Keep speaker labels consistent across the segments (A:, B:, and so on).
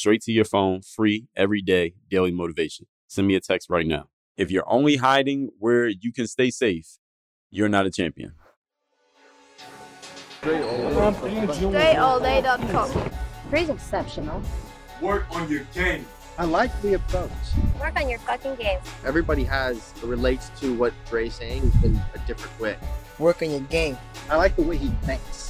A: Straight to your phone, free every day, daily motivation. Send me a text right now. If you're only hiding where you can stay safe, you're not a champion.
B: DreAllDay.com.
C: Pretty exceptional.
A: Work on your game.
D: I like the approach.
B: Work on your fucking game.
E: Everybody has relates to what Dre's saying in a different way.
F: Work on your game.
D: I like the way he thinks.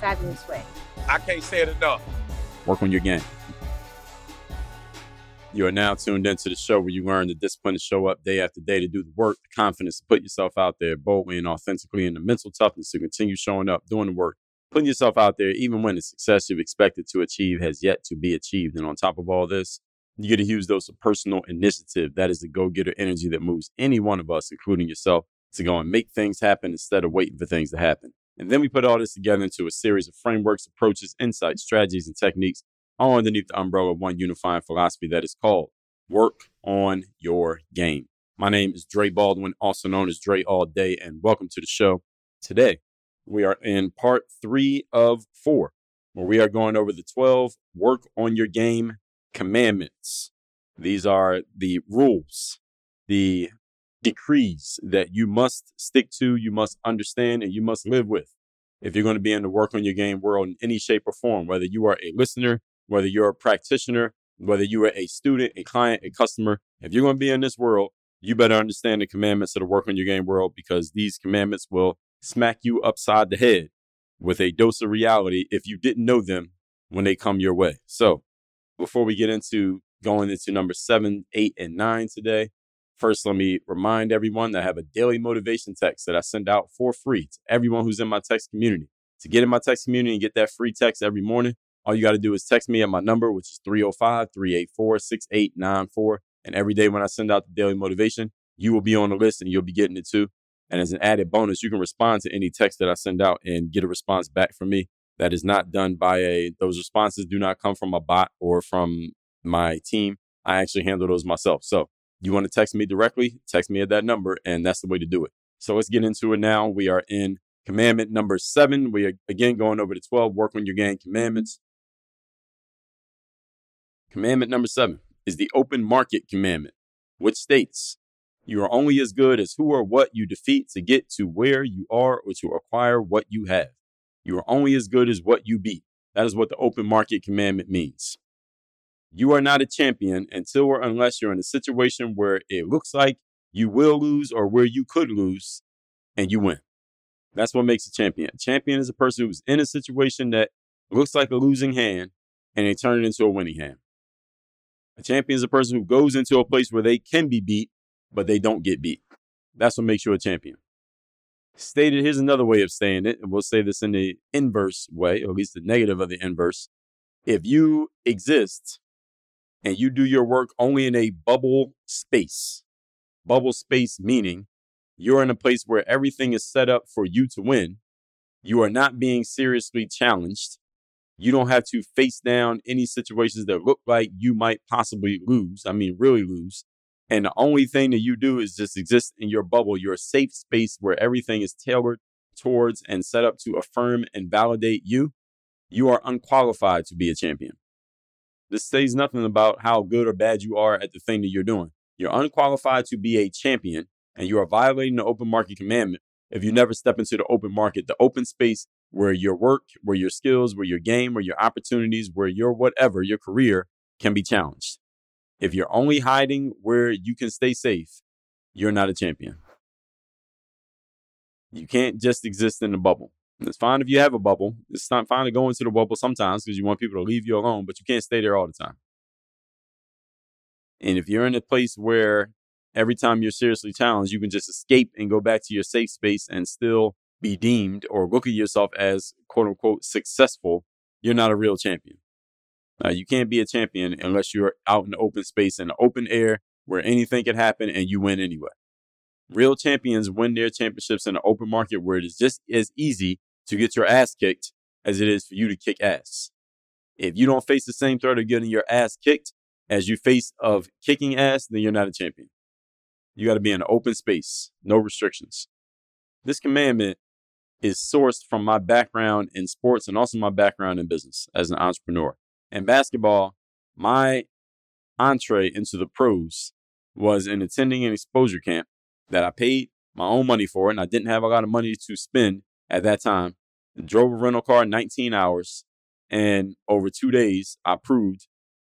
C: fabulous way.
G: I can't say it enough.
A: Work on your game. You are now tuned into the show where you learn the discipline to show up day after day to do the work, the confidence to put yourself out there boldly and authentically, and the mental toughness to continue showing up, doing the work, putting yourself out there, even when the success you've expected to achieve has yet to be achieved. And on top of all this, you get a huge dose of personal initiative. That is the go getter energy that moves any one of us, including yourself, to go and make things happen instead of waiting for things to happen. And then we put all this together into a series of frameworks, approaches, insights, strategies, and techniques, all underneath the umbrella of one unifying philosophy that is called Work on Your Game. My name is Dre Baldwin, also known as Dre All Day, and welcome to the show. Today, we are in part three of four, where we are going over the 12 Work on Your Game commandments. These are the rules, the decrees that you must stick to, you must understand, and you must live with. If you're going to be in the work on your game world in any shape or form, whether you are a listener, whether you're a practitioner, whether you are a student, a client, a customer, if you're going to be in this world, you better understand the commandments of the work on your game world because these commandments will smack you upside the head with a dose of reality if you didn't know them when they come your way. So, before we get into going into number seven, eight, and nine today, first let me remind everyone that I have a daily motivation text that I send out for free to everyone who's in my text community. To get in my text community and get that free text every morning, all you got to do is text me at my number, which is 305 384 6894. And every day when I send out the daily motivation, you will be on the list and you'll be getting it too. And as an added bonus, you can respond to any text that I send out and get a response back from me. That is not done by a, those responses do not come from a bot or from my team. I actually handle those myself. So you want to text me directly, text me at that number, and that's the way to do it. So let's get into it now. We are in commandment number seven. We are again going over the 12 work on your game commandments. Commandment number seven is the open market commandment, which states you are only as good as who or what you defeat to get to where you are or to acquire what you have. You are only as good as what you beat. That is what the open market commandment means. You are not a champion until or unless you're in a situation where it looks like you will lose or where you could lose and you win. That's what makes a champion. A champion is a person who's in a situation that looks like a losing hand and they turn it into a winning hand. A champion is a person who goes into a place where they can be beat, but they don't get beat. That's what makes you a champion. Stated, here's another way of saying it, and we'll say this in the inverse way, or at least the negative of the inverse. If you exist and you do your work only in a bubble space, bubble space meaning you're in a place where everything is set up for you to win, you are not being seriously challenged, you don't have to face down any situations that look like you might possibly lose. I mean, really lose. And the only thing that you do is just exist in your bubble, your safe space where everything is tailored towards and set up to affirm and validate you. You are unqualified to be a champion. This says nothing about how good or bad you are at the thing that you're doing. You're unqualified to be a champion and you are violating the open market commandment if you never step into the open market, the open space where your work, where your skills, where your game, where your opportunities, where your whatever, your career can be challenged. If you're only hiding where you can stay safe, you're not a champion. You can't just exist in a bubble. It's fine if you have a bubble. It's not fine to go into the bubble sometimes because you want people to leave you alone, but you can't stay there all the time. And if you're in a place where every time you're seriously challenged, you can just escape and go back to your safe space and still be deemed or look at yourself as quote unquote successful, you're not a real champion. Uh, you can't be a champion unless you're out in the open space in the open air where anything can happen and you win anyway. Real champions win their championships in the open market where it is just as easy to get your ass kicked as it is for you to kick ass. If you don't face the same threat of getting your ass kicked as you face of kicking ass, then you're not a champion. You got to be in an open space, no restrictions. This commandment is sourced from my background in sports and also my background in business as an entrepreneur. In basketball, my entree into the pros was in attending an exposure camp that I paid my own money for, and I didn't have a lot of money to spend at that time. Drove a rental car 19 hours, and over two days, I proved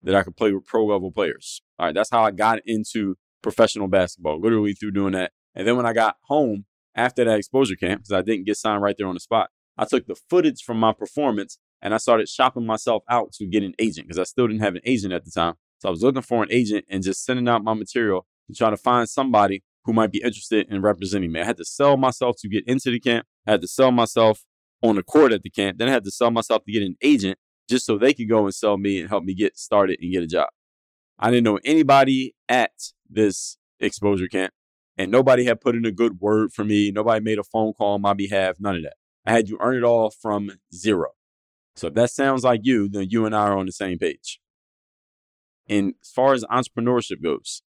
A: that I could play with pro level players. All right, that's how I got into professional basketball, literally through doing that. And then when I got home after that exposure camp, because I didn't get signed right there on the spot, I took the footage from my performance and I started shopping myself out to get an agent because I still didn't have an agent at the time. So I was looking for an agent and just sending out my material to try to find somebody who might be interested in representing me. I had to sell myself to get into the camp. I had to sell myself on the court at the camp. Then I had to sell myself to get an agent just so they could go and sell me and help me get started and get a job. I didn't know anybody at this exposure camp, and nobody had put in a good word for me. Nobody made a phone call on my behalf, none of that. I had you earn it all from zero. So if that sounds like you, then you and I are on the same page. And as far as entrepreneurship goes,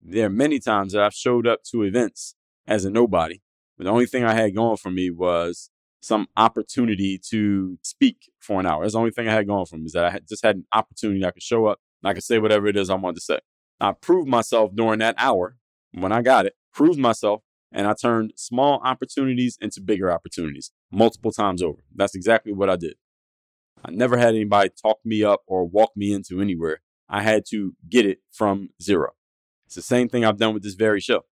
A: there are many times that I've showed up to events as a nobody. But the only thing I had going for me was some opportunity to speak for an hour. That's the only thing I had going for me is that I had just had an opportunity. I could show up and I could say whatever it is I wanted to say. I proved myself during that hour when I got it, proved myself, and I turned small opportunities into bigger opportunities multiple times over. That's exactly what I did. I never had anybody talk me up or walk me into anywhere. I had to get it from zero. It's the same thing I've done with this very show.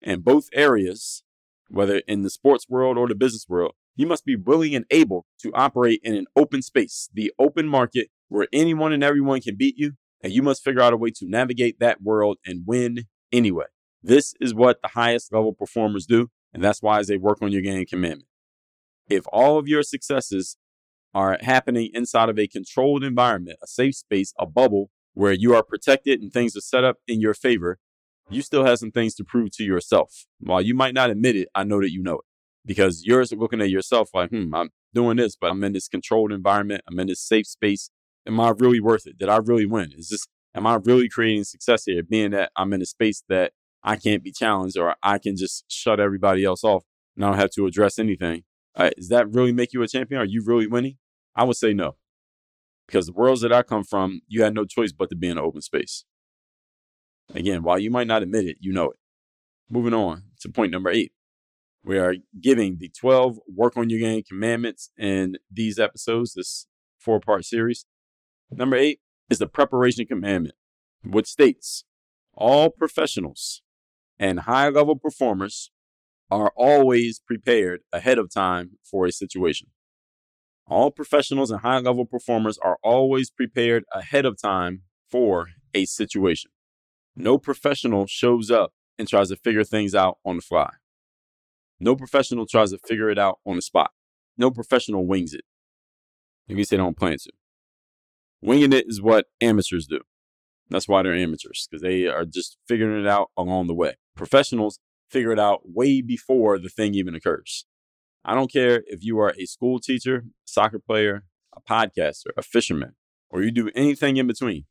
A: In both areas, whether in the sports world or the business world, you must be willing and able to operate in an open space, the open market where anyone and everyone can beat you. And you must figure out a way to navigate that world and win anyway. This is what the highest level performers do. And that's why they work on your game commandment. If all of your successes are happening inside of a controlled environment, a safe space, a bubble where you are protected and things are set up in your favor, you still have some things to prove to yourself. While you might not admit it, I know that you know it because you're looking at yourself like, hmm, I'm doing this, but I'm in this controlled environment. I'm in this safe space. Am I really worth it? Did I really win? Is this, am I really creating success here? Being that I'm in a space that I can't be challenged or I can just shut everybody else off and I don't have to address anything. Uh, does that really make you a champion? Are you really winning? I would say no. Because the worlds that I come from, you had no choice but to be in an open space. Again, while you might not admit it, you know it. Moving on to point number eight. We are giving the 12 work on your game commandments in these episodes, this four part series. Number eight is the preparation commandment, which states all professionals and high level performers are always prepared ahead of time for a situation. All professionals and high level performers are always prepared ahead of time for a situation. No professional shows up and tries to figure things out on the fly. No professional tries to figure it out on the spot. No professional wings it. At least they don't plan to. Winging it is what amateurs do. That's why they're amateurs, because they are just figuring it out along the way. Professionals figure it out way before the thing even occurs. I don't care if you are a school teacher, soccer player, a podcaster, a fisherman, or you do anything in between.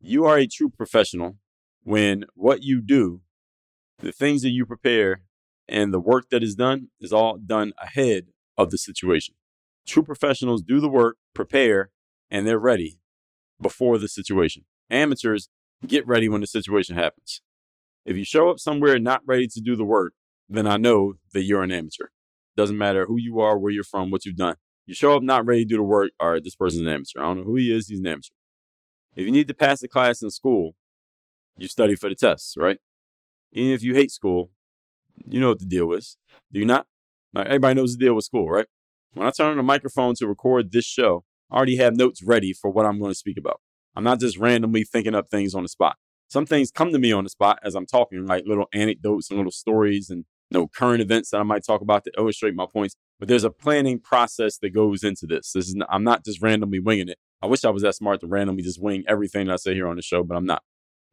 A: You are a true professional when what you do, the things that you prepare, and the work that is done is all done ahead of the situation. True professionals do the work, prepare, and they're ready before the situation. Amateurs get ready when the situation happens. If you show up somewhere not ready to do the work, then I know that you're an amateur. Doesn't matter who you are, where you're from, what you've done. You show up not ready to do the work, all right, this person's an amateur. I don't know who he is, he's an amateur. If you need to pass a class in school You study for the tests, right? Even if you hate school, you know what the deal is. Do you not? Like everybody knows the deal with school, right? When I turn on the microphone to record this show, I already have notes ready for what I'm going to speak about. I'm not just randomly thinking up things on the spot. Some things come to me on the spot as I'm talking, like little anecdotes and little stories and you know, current events that I might talk about to illustrate my points. But there's a planning process that goes into this. This is I'm not just randomly winging it. I wish I was that smart to randomly just wing everything that I say here on the show, but I'm not.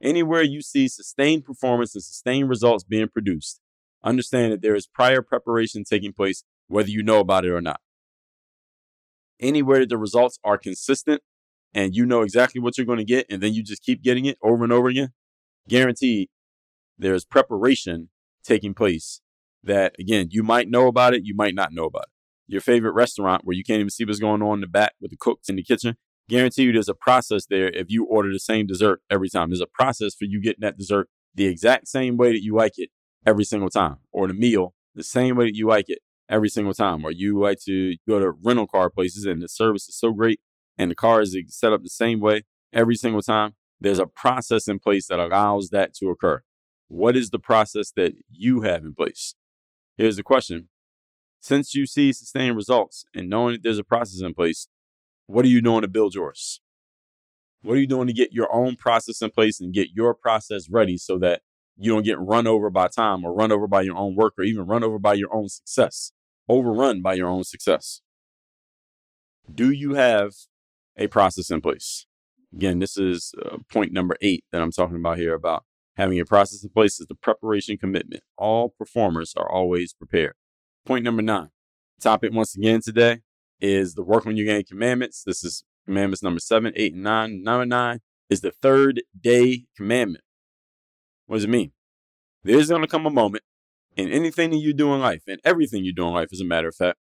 A: Anywhere you see sustained performance and sustained results being produced, understand that there is prior preparation taking place, whether you know about it or not. Anywhere that the results are consistent and you know exactly what you're going to get, and then you just keep getting it over and over again, guaranteed there's preparation taking place that, again, you might know about it, you might not know about it. Your favorite restaurant where you can't even see what's going on in the back with the cooks in the kitchen, guarantee you there's a process there if you order the same dessert every time. There's a process for you getting that dessert the exact same way that you like it every single time, or the meal the same way that you like it every single time, or you like to go to rental car places and the service is so great and the car is set up the same way every single time. There's a process in place that allows that to occur. What is the process that you have in place? Here's the question. Since you see sustained results and knowing that there's a process in place, what are you doing to build yours? What are you doing to get your own process in place and get your process ready so that you don't get run over by time or run over by your own work or even run over by your own success, overrun by your own success? Do you have a process in place? Again, this is uh, point number eight that I'm talking about here about having a process in place is the preparation commitment. All performers are always prepared. Point number nine. Topic once again today is the work on your game commandments. This is commandments number seven, eight, and nine. Number nine is the third day commandment. What does it mean? There's going to come a moment in anything that you do in life, and everything you do in life, as a matter of fact,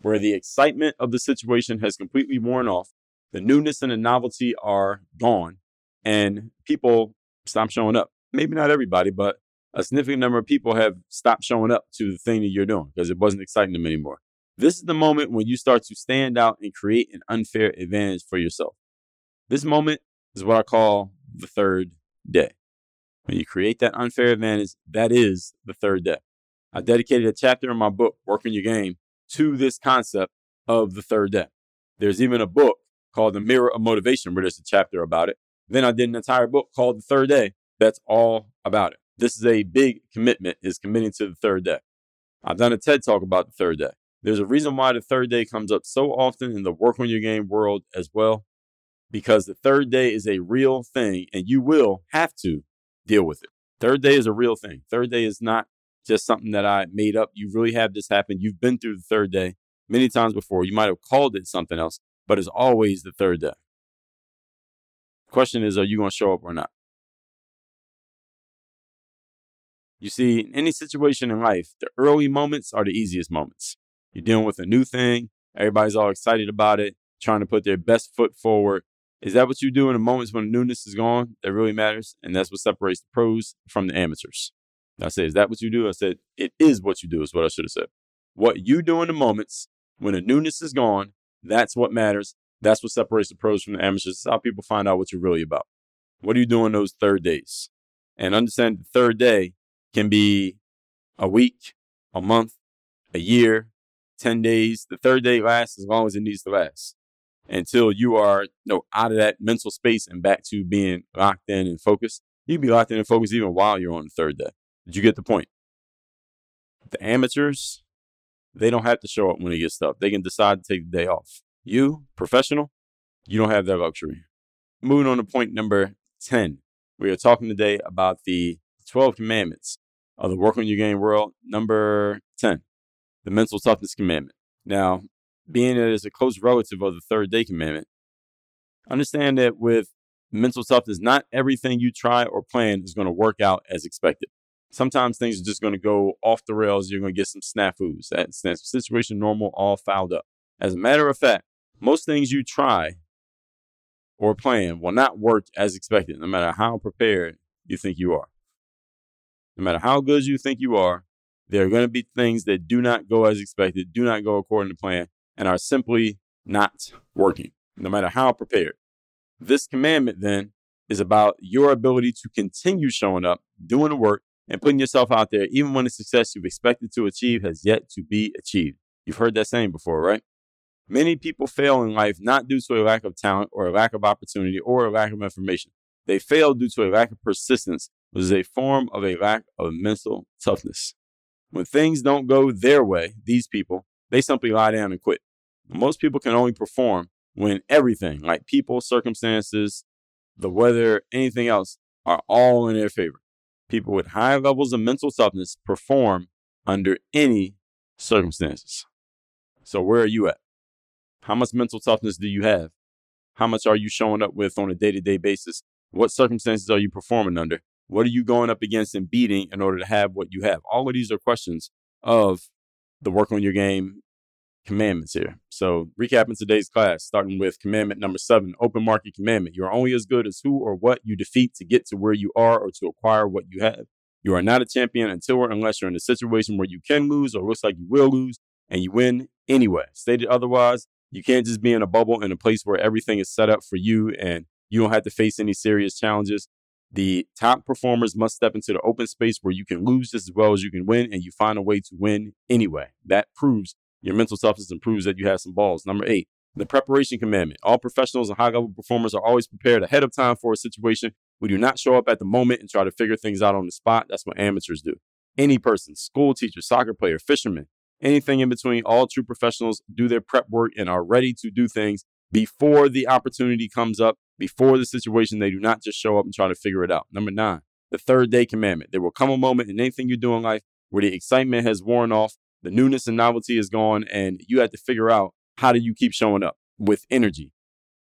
A: where the excitement of the situation has completely worn off, the newness and the novelty are gone, and people stop showing up. Maybe not everybody, but a significant number of people have stopped showing up to the thing that you're doing because it wasn't exciting them anymore. This is the moment when you start to stand out and create an unfair advantage for yourself. This moment is what I call the third day. When you create that unfair advantage, that is the third day. I dedicated a chapter in my book, Working Your Game, to this concept of the third day. There's even a book called The Mirror of Motivation where there's a chapter about it. Then I did an entire book called The Third Day that's all about it. This is a big commitment, is committing to the third day. I've done a TED talk about the third day. There's a reason why the third day comes up so often in the work on your game world as well, because the third day is a real thing and you will have to deal with it. Third day is a real thing. Third day is not just something that I made up. You really have this happen. You've been through the third day many times before. You might have called it something else, but it's always the third day. Question is, are you going to show up or not? You see, in any situation in life, the early moments are the easiest moments. You're dealing with a new thing, everybody's all excited about it, trying to put their best foot forward. Is that what you do in the moments when the newness is gone that really matters? And that's what separates the pros from the amateurs. I said, is that what you do? I said, it is what you do, is what I should have said. What you do in the moments when the newness is gone, that's what matters. That's what separates the pros from the amateurs. It's how people find out what you're really about. What are you doing those third days? And understand the third day can be a week, a month, a year, 10 days. The third day lasts as long as it needs to last until you are you know, out of that mental space and back to being locked in and focused. You can be locked in and focused even while you're on the third day. Did you get the point? The amateurs, they don't have to show up when they get stuff. They can decide to take the day off. You, professional, you don't have that luxury. Moving on to point number 10. We are talking today about the 12 commandments of the Work on Your Game world. Number 10, the mental toughness commandment. Now, being that it's a close relative of the third day commandment, understand that with mental toughness, not everything you try or plan is going to work out as expected. Sometimes things are just going to go off the rails. You're going to get some snafus. That's, that's situation normal, all fouled up. As a matter of fact, most things you try or plan will not work as expected, no matter how prepared you think you are. No matter how good you think you are, there are going to be things that do not go as expected, do not go according to plan, and are simply not working, no matter how prepared. This commandment then is about your ability to continue showing up, doing the work, and putting yourself out there, even when the success you've expected to achieve has yet to be achieved. You've heard that saying before, right? Many people fail in life not due to a lack of talent or a lack of opportunity or a lack of information. They fail due to a lack of persistence, which is a form of a lack of mental toughness. When things don't go their way, these people, they simply lie down and quit. Most people can only perform when everything, like people, circumstances, the weather, anything else, are all in their favor. People with high levels of mental toughness perform under any circumstances. So, where are you at? How much mental toughness do you have? How much are you showing up with on a day to day basis? What circumstances are you performing under? What are you going up against and beating in order to have what you have? All of these are questions of the work on your game commandments here. So, recapping today's class, starting with commandment number seven open market commandment. You are only as good as who or what you defeat to get to where you are or to acquire what you have. You are not a champion until or unless you're in a situation where you can lose or looks like you will lose and you win anyway. Stated otherwise, you can't just be in a bubble in a place where everything is set up for you and you don't have to face any serious challenges. The top performers must step into the open space where you can lose just as well as you can win and you find a way to win anyway. That proves your mental toughness and proves that you have some balls. Number eight, the preparation commandment. All professionals and high level performers are always prepared ahead of time for a situation. We do not show up at the moment and try to figure things out on the spot. That's what amateurs do. Any person, school teacher, soccer player, fisherman, anything in between, all true professionals do their prep work and are ready to do things before the opportunity comes up, before the situation. They do not just show up and try to figure it out. Number nine, the third day commandment. There will come a moment in anything you do in life where the excitement has worn off the newness and novelty is gone, and you have to figure out how do you keep showing up with energy.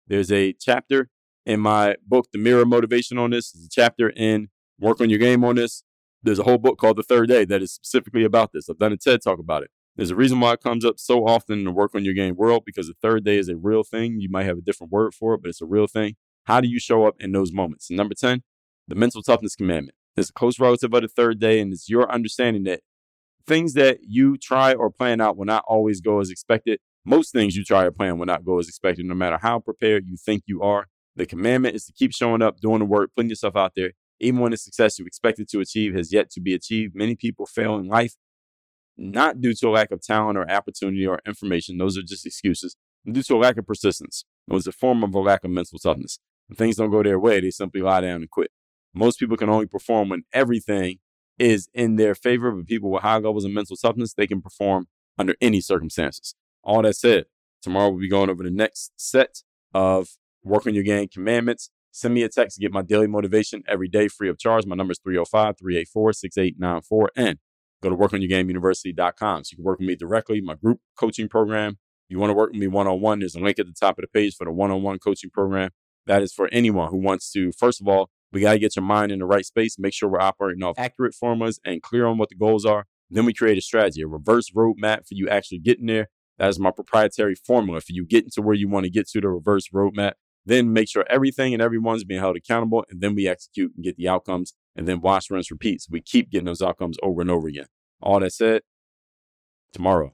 A: There's a chapter in my book, The Mirror Motivation, on this. There's a chapter in Work on Your Game on this. There's a whole book called The Third Day that is specifically about this. I've done a TED talk about it. There's a reason why it comes up so often in the Work on Your Game world because the third day is a real thing. You might have a different word for it, but it's a real thing. How do you show up in those moments? And number 10, the mental toughness commandment. It's a close relative of the third day, and it's your understanding that things that you try or plan out will not always go as expected. Most things you try or plan will not go as expected, no matter how prepared you think you are. The commandment is to keep showing up, doing the work, putting yourself out there, even when the success you expected to achieve has yet to be achieved. Many people fail in life not due to a lack of talent or opportunity or information. Those are just excuses. Due to a lack of persistence. It was a form of a lack of mental toughness. When things don't go their way, they simply lie down and quit. Most people can only perform when everything is in their favor, but people with high levels of mental toughness, they can perform under any circumstances. All that said, tomorrow we'll be going over the next set of work on your game commandments. Send me a text to get my daily motivation every day free of charge. My number is 305 384 6894. And go to workonyourgameuniversity.com so you can work with me directly, my group coaching program. If you want to work with me one on one, there's a link at the top of the page for the one on one coaching program. That is for anyone who wants to, first of all, we got to get your mind in the right space, make sure we're operating off accurate formulas and clear on what the goals are. Then we create a strategy, a reverse roadmap for you actually getting there. That is my proprietary formula for you getting to where you want to get to the reverse roadmap. Then make sure everything and everyone's being held accountable. And then we execute and get the outcomes and then watch, rinse, repeat. So we keep getting those outcomes over and over again. All that said, tomorrow,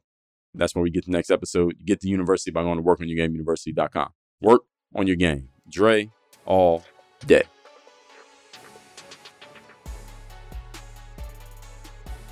A: that's when we get the next episode. You get the university by going to workonyourgameuniversity.com. Work on your game. Dre all day.